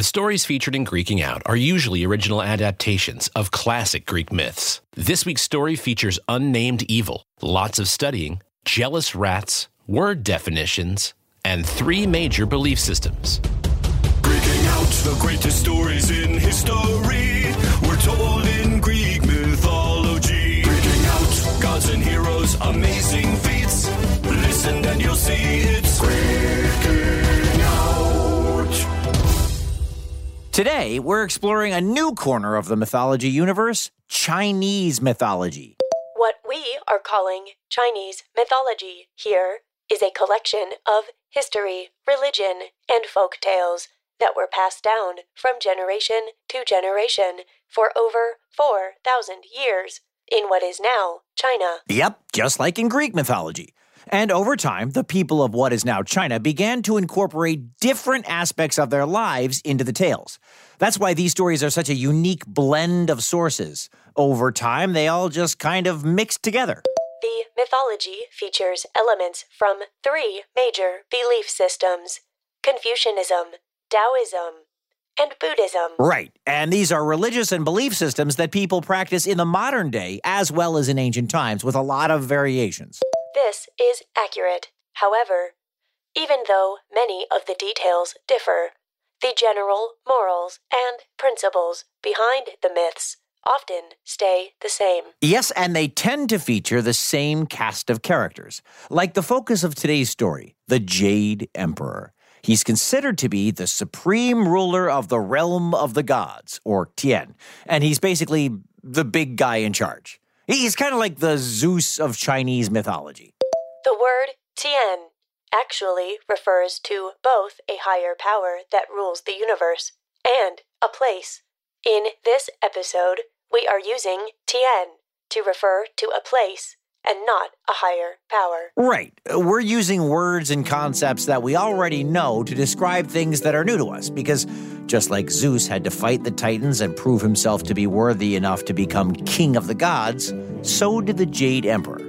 The stories featured in Greeking Out are usually original adaptations of classic Greek myths. This week's story features unnamed evil, lots of studying, jealous rats, word definitions, and three major belief systems. Greeking out the greatest stories in history. We're told in Greek mythology. Greeking out gods and heroes, amazing feats. Listen and you'll see it's Today, we're exploring a new corner of the mythology universe Chinese mythology. What we are calling Chinese mythology here is a collection of history, religion, and folk tales that were passed down from generation to generation for over 4,000 years in what is now China. Yep, just like in Greek mythology. And over time, the people of what is now China began to incorporate different aspects of their lives into the tales. That's why these stories are such a unique blend of sources. Over time, they all just kind of mixed together. The mythology features elements from three major belief systems Confucianism, Taoism, and Buddhism. Right. And these are religious and belief systems that people practice in the modern day as well as in ancient times with a lot of variations. This is accurate. However, even though many of the details differ, the general morals and principles behind the myths often stay the same. Yes, and they tend to feature the same cast of characters. Like the focus of today's story, the Jade Emperor. He's considered to be the supreme ruler of the realm of the gods, or Tien, and he's basically the big guy in charge. He's kind of like the Zeus of Chinese mythology. The word Tian actually refers to both a higher power that rules the universe and a place. In this episode, we are using Tian to refer to a place and not a higher power. Right. We're using words and concepts that we already know to describe things that are new to us because just like Zeus had to fight the Titans and prove himself to be worthy enough to become king of the gods, so did the Jade Emperor.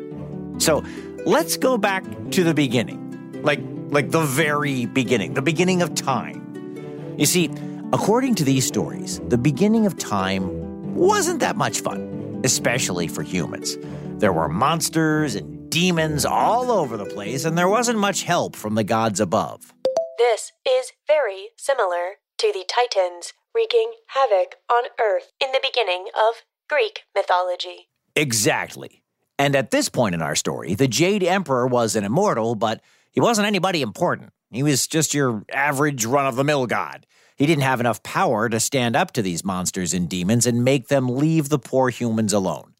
So let's go back to the beginning. Like like the very beginning, the beginning of time. You see, according to these stories, the beginning of time wasn't that much fun, especially for humans. There were monsters and demons all over the place, and there wasn't much help from the gods above. This is very similar to the Titans wreaking havoc on Earth in the beginning of Greek mythology. Exactly. And at this point in our story, the Jade Emperor was an immortal, but he wasn't anybody important. He was just your average run of the mill god. He didn't have enough power to stand up to these monsters and demons and make them leave the poor humans alone.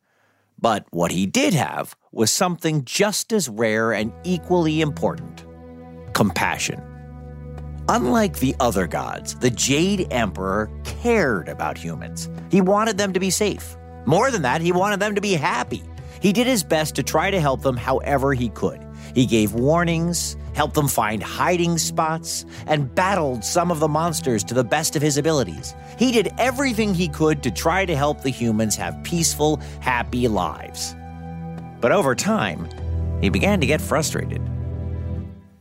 But what he did have was something just as rare and equally important compassion. Unlike the other gods, the Jade Emperor cared about humans. He wanted them to be safe. More than that, he wanted them to be happy. He did his best to try to help them however he could. He gave warnings, helped them find hiding spots, and battled some of the monsters to the best of his abilities. He did everything he could to try to help the humans have peaceful, happy lives. But over time, he began to get frustrated.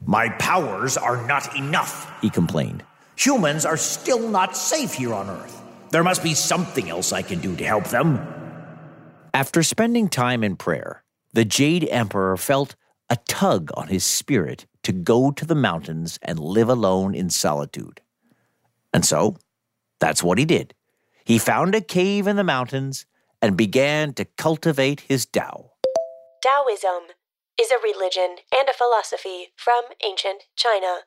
My powers are not enough, He complained. Humans are still not safe here on Earth. There must be something else I can do to help them. After spending time in prayer, the Jade Emperor felt a tug on his spirit to go to the mountains and live alone in solitude. And so, that's what he did. He found a cave in the mountains and began to cultivate his Tao. Taoism is a religion and a philosophy from ancient China.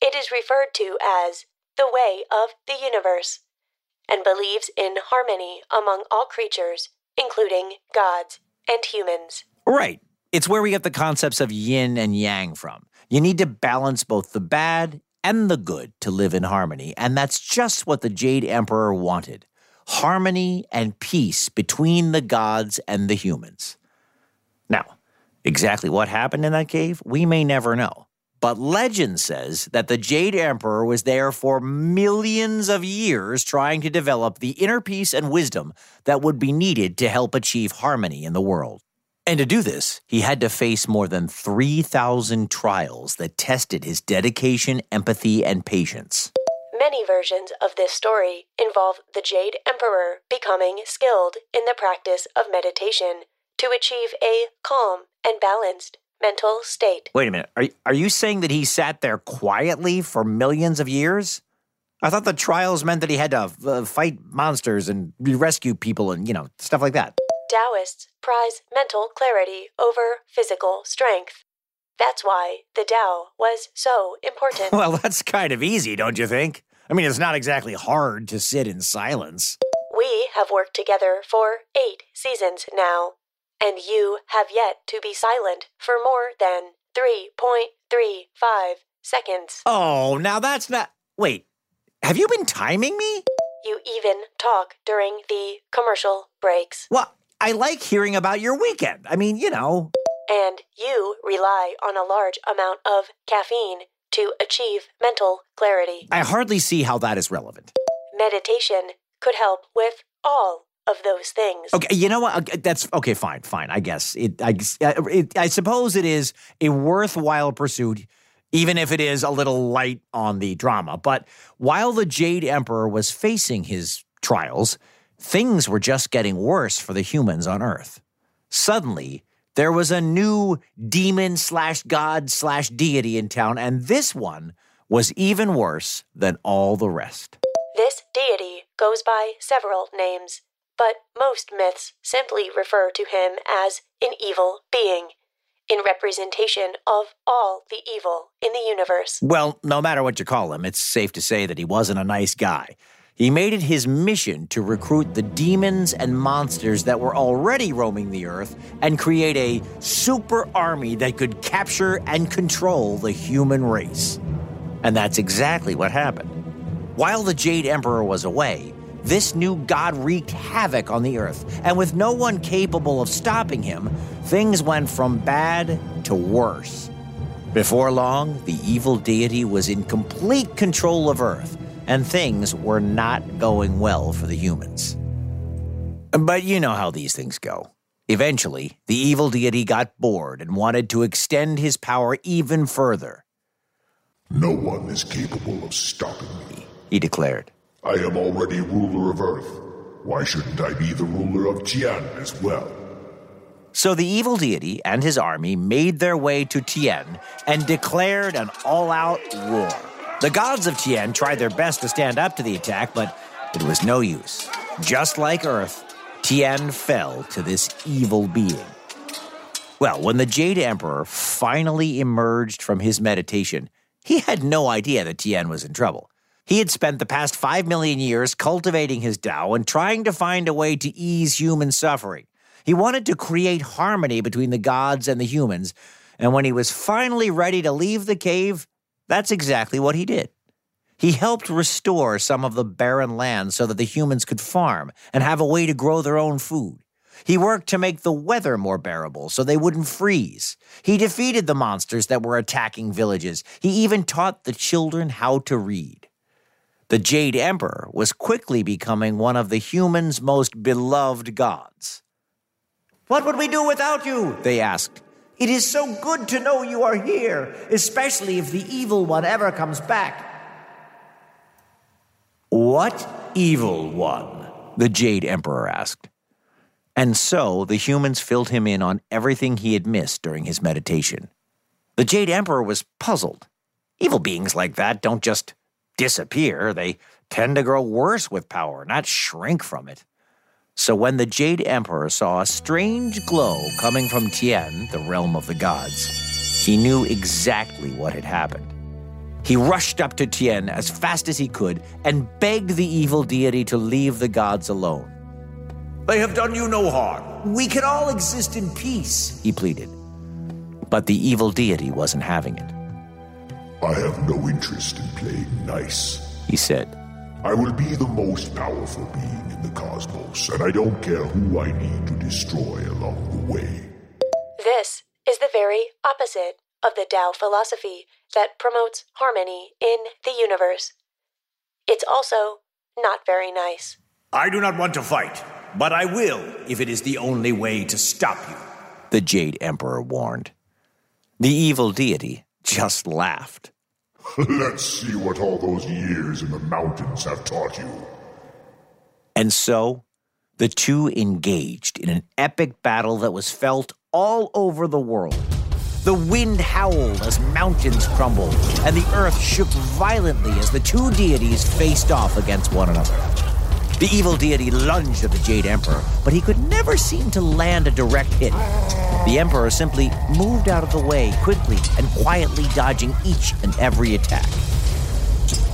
It is referred to as the way of the universe and believes in harmony among all creatures, including gods and humans. Right. It's where we get the concepts of yin and yang from. You need to balance both the bad and the good to live in harmony, and that's just what the Jade Emperor wanted harmony and peace between the gods and the humans. Now, exactly what happened in that cave, we may never know. But legend says that the Jade Emperor was there for millions of years trying to develop the inner peace and wisdom that would be needed to help achieve harmony in the world. And to do this, he had to face more than 3,000 trials that tested his dedication, empathy, and patience. Many versions of this story involve the Jade Emperor becoming skilled in the practice of meditation to achieve a calm and balanced mental state. Wait a minute. Are, are you saying that he sat there quietly for millions of years? I thought the trials meant that he had to uh, fight monsters and rescue people and, you know, stuff like that. Taoists prize mental clarity over physical strength. That's why the Tao was so important. Well, that's kind of easy, don't you think? I mean, it's not exactly hard to sit in silence. We have worked together for eight seasons now, and you have yet to be silent for more than 3.35 seconds. Oh, now that's not. Wait, have you been timing me? You even talk during the commercial breaks. Well, I like hearing about your weekend. I mean, you know. And you rely on a large amount of caffeine to achieve mental clarity. I hardly see how that is relevant. Meditation could help with all of those things. Okay, you know what? That's okay. Fine, fine. I guess it. I, uh, it, I suppose it is a worthwhile pursuit, even if it is a little light on the drama. But while the Jade Emperor was facing his trials, things were just getting worse for the humans on Earth. Suddenly, there was a new demon slash god slash deity in town, and this one was even worse than all the rest. This deity goes by several names, but most myths simply refer to him as an evil being, in representation of all the evil in the universe. Well, no matter what you call him, it's safe to say that he wasn't a nice guy. He made it his mission to recruit the demons and monsters that were already roaming the earth and create a super army that could capture and control the human race. And that's exactly what happened. While the Jade Emperor was away, this new god wreaked havoc on the earth, and with no one capable of stopping him, things went from bad to worse. Before long, the evil deity was in complete control of Earth, and things were not going well for the humans. But you know how these things go. Eventually, the evil deity got bored and wanted to extend his power even further. No one is capable of stopping me. He declared. I am already ruler of Earth. Why shouldn't I be the ruler of Tian as well? So the evil deity and his army made their way to Tien and declared an all out war. The gods of Tien tried their best to stand up to the attack, but it was no use. Just like Earth, Tien fell to this evil being. Well, when the Jade Emperor finally emerged from his meditation, he had no idea that Tien was in trouble. He had spent the past five million years cultivating his Tao and trying to find a way to ease human suffering. He wanted to create harmony between the gods and the humans, and when he was finally ready to leave the cave, that's exactly what he did. He helped restore some of the barren land so that the humans could farm and have a way to grow their own food. He worked to make the weather more bearable so they wouldn't freeze. He defeated the monsters that were attacking villages. He even taught the children how to read. The Jade Emperor was quickly becoming one of the humans' most beloved gods. What would we do without you? They asked. It is so good to know you are here, especially if the evil one ever comes back. What evil one? The Jade Emperor asked. And so the humans filled him in on everything he had missed during his meditation. The Jade Emperor was puzzled. Evil beings like that don't just disappear, they tend to grow worse with power, not shrink from it. So when the Jade Emperor saw a strange glow coming from Tien, the realm of the gods, he knew exactly what had happened. He rushed up to Tien as fast as he could and begged the evil deity to leave the gods alone. They have done you no harm. We can all exist in peace, he pleaded. But the evil deity wasn't having it. I have no interest in playing nice. He said, I will be the most powerful being in the cosmos, and I don't care who I need to destroy along the way. This is the very opposite of the Tao philosophy that promotes harmony in the universe. It's also not very nice. I do not want to fight, but I will if it is the only way to stop you. the Jade Emperor warned. The evil deity just laughed. Let's see what all those years in the mountains have taught you. And so the two engaged in an epic battle that was felt all over the world. The wind howled as mountains crumbled, and the earth shook violently as the two deities faced off against one another. The evil deity lunged at the Jade Emperor, but he could never seem to land a direct hit. The Emperor simply moved out of the way quickly and quietly dodging each and every attack.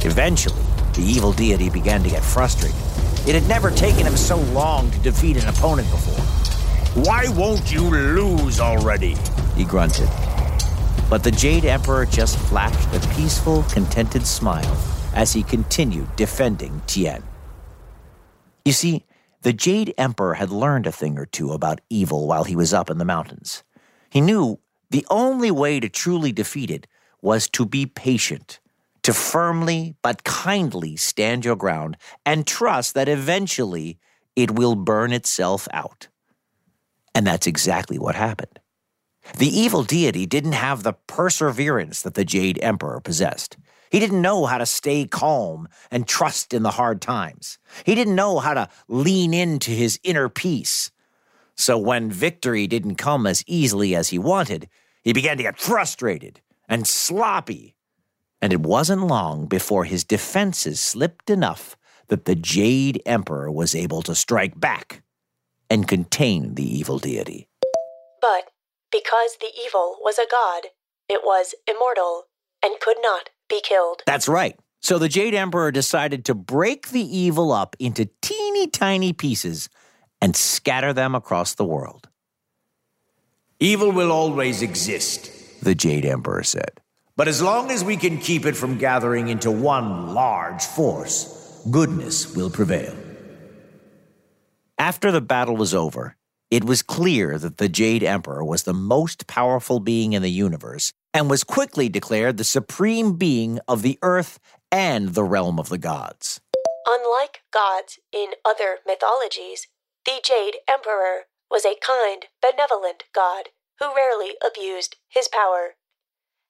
Eventually, the evil deity began to get frustrated. It had never taken him so long to defeat an opponent before. Why won't you lose already? He grunted. But the Jade Emperor just flashed a peaceful, contented smile as he continued defending Tien. You see, the Jade Emperor had learned a thing or two about evil while he was up in the mountains. He knew the only way to truly defeat it was to be patient, to firmly but kindly stand your ground and trust that eventually it will burn itself out. And that's exactly what happened. The evil deity didn't have the perseverance that the Jade Emperor possessed. He didn't know how to stay calm and trust in the hard times. He didn't know how to lean into his inner peace. So when victory didn't come as easily as he wanted, he began to get frustrated and sloppy. And it wasn't long before his defenses slipped enough that the Jade Emperor was able to strike back and contain the evil deity. But because the evil was a god, it was immortal and could not be killed. That's right. So the Jade Emperor decided to break the evil up into teeny tiny pieces and scatter them across the world. Evil will always exist, The Jade Emperor said. but as long as we can keep it from gathering into one large force, goodness will prevail. After the battle was over, it was clear that the Jade Emperor was the most powerful being in the universe and was quickly declared the supreme being of the earth and the realm of the gods. Unlike gods in other mythologies, the Jade Emperor was a kind, benevolent god who rarely abused his power.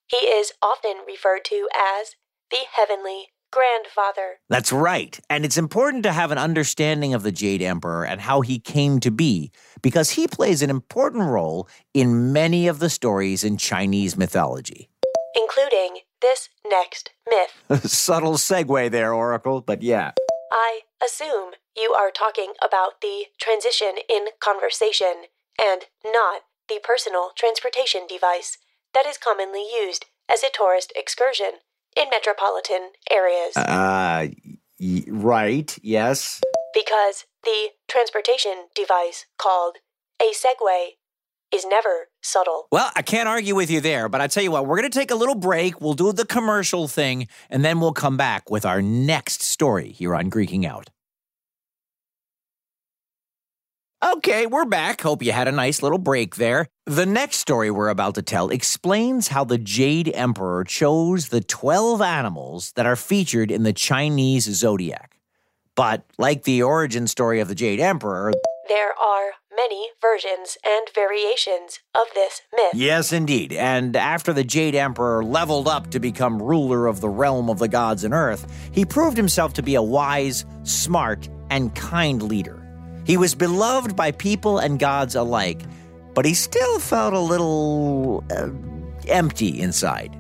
He is often referred to as the Heavenly Grandfather. That's right. And it's important to have an understanding of the Jade Emperor and how he came to be, because he plays an important role in many of the stories in Chinese mythology. including this next myth. Subtle segue there, Oracle, but yeah. I assume you are talking about the transition in conversation and not the personal transportation device that is commonly used as a tourist excursion in metropolitan areas. Uh, y- right, yes. because the transportation device called a Segway is never subtle. Well, I can't argue with you there, but I tell you what, we're going to take a little break. We'll do the commercial thing, and then we'll come back with our next story here on Greeking Out. Okay, we're back. Hope you had a nice little break there. The next story we're about to tell explains how the Jade Emperor chose the 12 animals that are featured in the Chinese zodiac. But like the origin story of the Jade Emperor, There are many versions and variations of this myth. Yes, indeed. And after the Jade Emperor leveled up to become ruler of the realm of the gods and earth, he proved himself to be a wise, smart, and kind leader. He was beloved by people and gods alike, but he still felt a little uh, empty inside.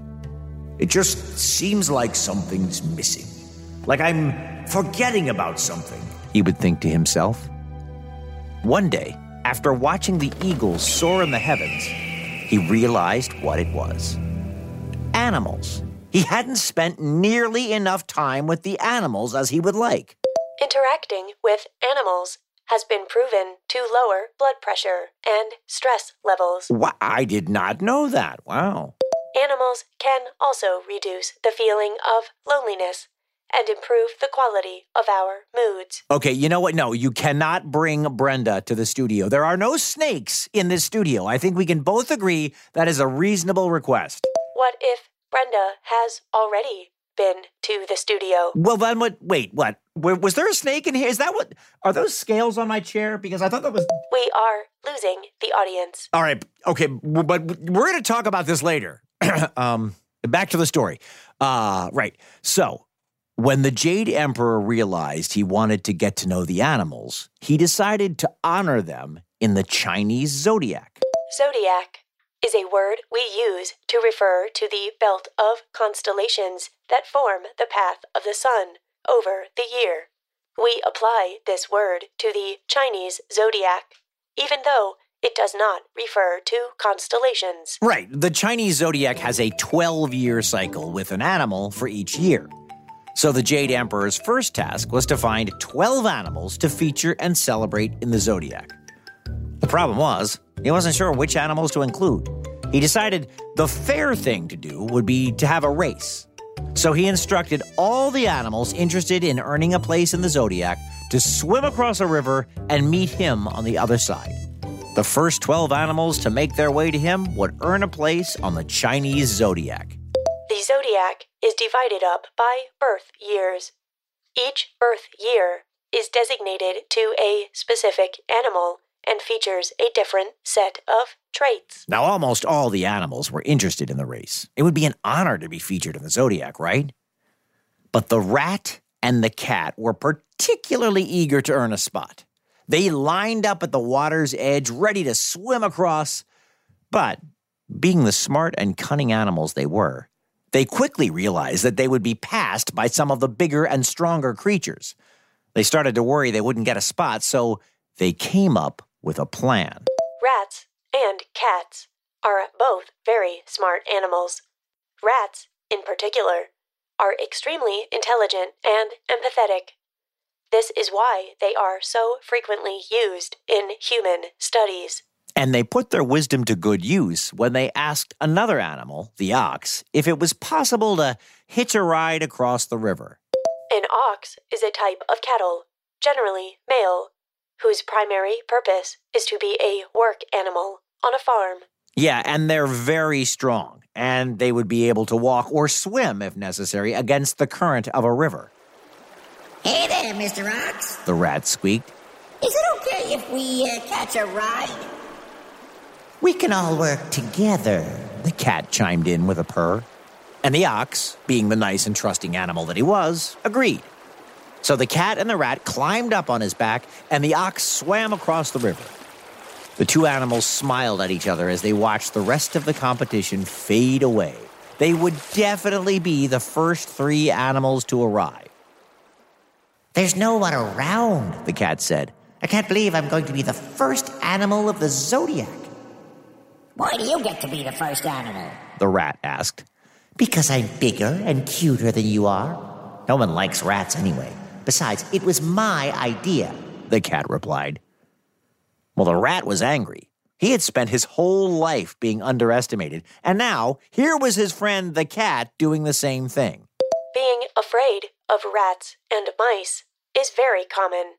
It just seems like something's missing. Like I'm forgetting about something. He would think to himself. One day, after watching the eagles soar in the heavens, he realized what it was animals. He hadn't spent nearly enough time with the animals as he would like. Interacting with animals has been proven to lower blood pressure and stress levels. Wha I did not know that. Wow. Animals can also reduce the feeling of loneliness and improve the quality of our moods. Okay, you know what? No, you cannot bring Brenda to the studio. There are no snakes in this studio. I think we can both agree that is a reasonable request. What if Brenda has already been to the studio? Well, then what? Wait, what? Was there a snake in here? Is that what? Are those scales on my chair? Because I thought that was. We are losing the audience. All right, okay, but we're going to talk about this later. um, back to the story. Uh, right. So, when the Jade Emperor realized he wanted to get to know the animals, he decided to honor them in the Chinese zodiac. Zodiac is a word we use to refer to the belt of constellations that form the path of the sun over the year. We apply this word to the Chinese zodiac, even though it does not refer to constellations. Right. The Chinese zodiac has a 12 year cycle with an animal for each year. So the Jade Emperor's first task was to find 12 animals to feature and celebrate in the zodiac. The problem was, he wasn't sure which animals to include. He decided the fair thing to do would be to have a race. So he instructed all the animals interested in earning a place in the zodiac to swim across a river and meet him on the other side. The first 12 animals to make their way to him would earn a place on the Chinese zodiac. Zodiac is divided up by birth years. Each birth year is designated to a specific animal and features a different set of traits. Now, almost all the animals were interested in the race. It would be an honor to be featured in the zodiac, right? But the rat and the cat were particularly eager to earn a spot. They lined up at the water's edge, ready to swim across. But, being the smart and cunning animals they were, they quickly realized that they would be passed by some of the bigger and stronger creatures. They started to worry they wouldn't get a spot, so they came up with a plan. Rats and cats are both very smart animals. Rats, in particular, are extremely intelligent and empathetic. This is why they are so frequently used in human studies. And they put their wisdom to good use when they asked another animal, the ox, if it was possible to hitch a ride across the river. An ox is a type of cattle, generally male, whose primary purpose is to be a work animal on a farm. Yeah, and they're very strong, and they would be able to walk or swim, if necessary, against the current of a river. Hey there, Mr. Ox. The rat squeaked. Is it okay if we uh, catch a ride? We can all work together. The cat chimed in with a purr. And the ox, being the nice and trusting animal that he was, agreed. So the cat and the rat climbed up on his back, and the ox swam across the river. The two animals smiled at each other as they watched the rest of the competition fade away. They would definitely be the first three animals to arrive. There's no one around, the cat said. I can't believe I'm going to be the first animal of the zodiac. Why do you get to be the first animal? The rat asked. Because I'm bigger and cuter than you are. No one likes rats anyway. Besides, it was my idea, the cat replied. Well, the rat was angry. He had spent his whole life being underestimated, and now here was his friend the cat doing the same thing. Being afraid of rats and mice is very common.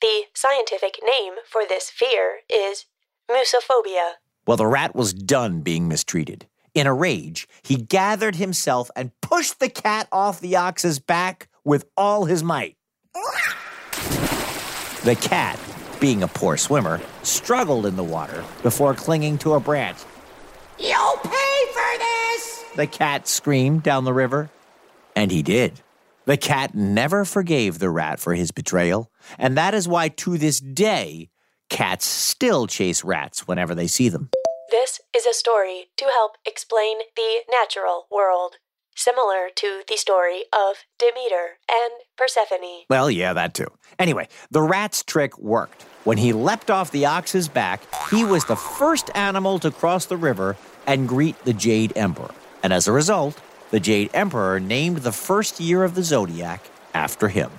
The scientific name for this fear is musophobia. Well, the rat was done being mistreated. In a rage, he gathered himself and pushed the cat off the ox's back with all his might. The cat, being a poor swimmer, struggled in the water before clinging to a branch. You'll pay for this! The cat screamed down the river. And he did. The cat never forgave the rat for his betrayal, and that is why to this day, cats still chase rats whenever they see them. This is a story to help explain the natural world, similar to the story of Demeter and Persephone. Well, yeah, that too. Anyway, the rat's trick worked. When he leapt off the ox's back, he was the first animal to cross the river and greet the Jade Emperor. And as a result, the Jade Emperor named the first year of the zodiac after him.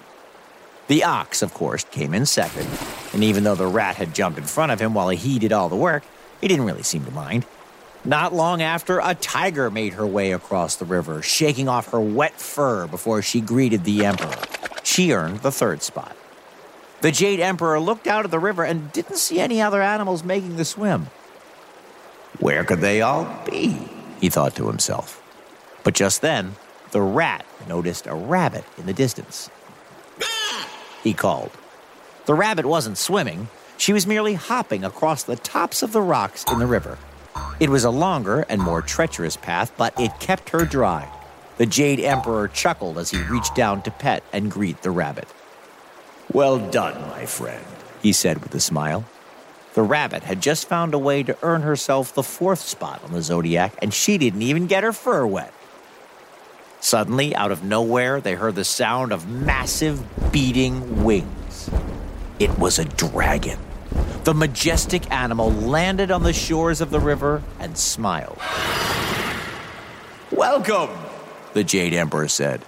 The ox, of course, came in second, and even though the rat had jumped in front of him while he did all the work, he didn't really seem to mind. Not long after, a tiger made her way across the river, shaking off her wet fur before she greeted the Emperor. She earned the third spot. The Jade Emperor looked out at the river and didn't see any other animals making the swim. Where could they all be? He thought to himself. But just then, the rat noticed a rabbit in the distance. He called. The rabbit wasn't swimming, she was merely hopping across the tops of the rocks in the river. It was a longer and more treacherous path, but it kept her dry. The Jade Emperor chuckled as he reached down to pet and greet the rabbit. Well done, my friend, he said with a smile. The rabbit had just found a way to earn herself the fourth spot on the zodiac, and she didn't even get her fur wet. Suddenly, out of nowhere, they heard the sound of massive beating wings. It was a dragon. The majestic animal landed on the shores of the river and smiled. Welcome, the Jade Emperor said.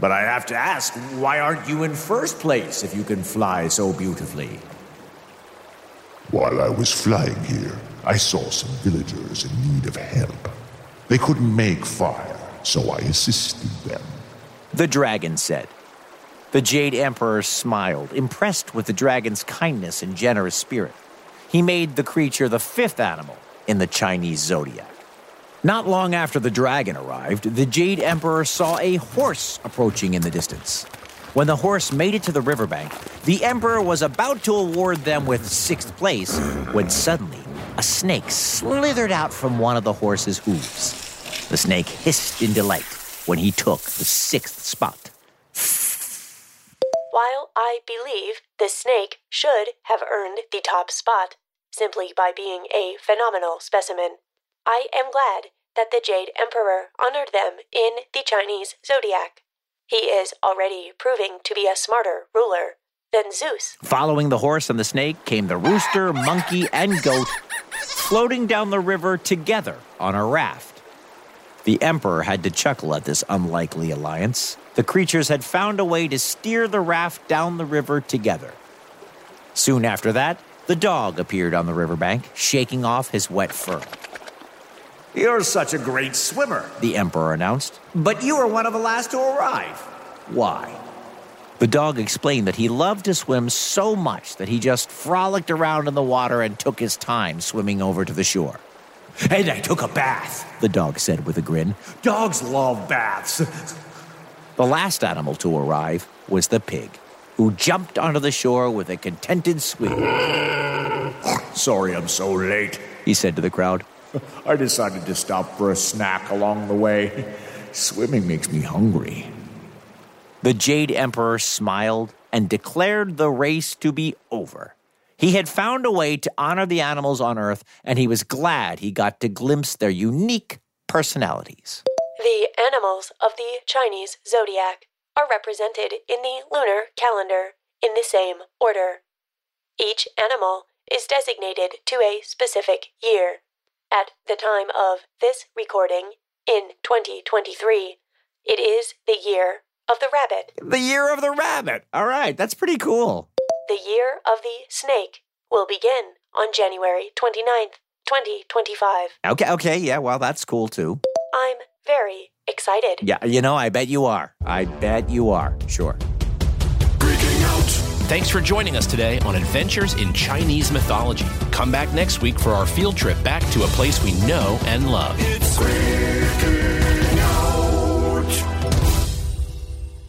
But I have to ask, why aren't you in first place if you can fly so beautifully? While I was flying here, I saw some villagers in need of help. They couldn't make fire, so I assisted them. The dragon said. The Jade Emperor smiled, impressed with the dragon's kindness and generous spirit. He made the creature the fifth animal in the Chinese zodiac. Not long after the dragon arrived, the Jade Emperor saw a horse approaching in the distance. When the horse made it to the riverbank, the Emperor was about to award them with sixth place when suddenly a snake slithered out from one of the horse's hooves. The snake hissed in delight when he took the sixth spot. While I believe the snake should have earned the top spot simply by being a phenomenal specimen, I am glad that the Jade Emperor honored them in the Chinese zodiac. He is already proving to be a smarter ruler than Zeus. Following the horse and the snake came the rooster, monkey, and goat floating down the river together on a raft. The emperor had to chuckle at this unlikely alliance. The creatures had found a way to steer the raft down the river together. Soon after that, the dog appeared on the riverbank, shaking off his wet fur. You're such a great swimmer, the emperor announced. But you were one of the last to arrive. Why? The dog explained that he loved to swim so much that he just frolicked around in the water and took his time swimming over to the shore. And I took a bath, the dog said with a grin. Dogs love baths. the last animal to arrive was the pig, who jumped onto the shore with a contented squeak. Sorry I'm so late, he said to the crowd. I decided to stop for a snack along the way. Swimming makes me hungry. The Jade Emperor smiled and declared the race to be over. He had found a way to honor the animals on Earth, and he was glad he got to glimpse their unique personalities. The animals of the Chinese zodiac are represented in the lunar calendar in the same order. Each animal is designated to a specific year. At the time of this recording, in 2023, it is the year of the rabbit. The year of the rabbit. All right, that's pretty cool. The year of the snake will begin on January 29th, 2025. Okay, okay, yeah, well, that's cool too. I'm very excited. Yeah, you know, I bet you are. I bet you are. Sure. Thanks for joining us today on Adventures in Chinese Mythology. Come back next week for our field trip back to a place we know and love.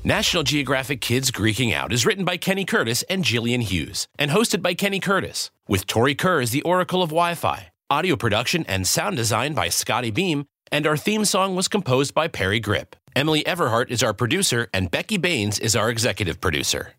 National Geographic Kids Greeking Out is written by Kenny Curtis and Jillian Hughes and hosted by Kenny Curtis, with Tori Kerr as the Oracle of Wi Fi. Audio production and sound design by Scotty Beam, and our theme song was composed by Parry Gripp. Emily Everhart is our producer, and Becky Baines is our executive producer.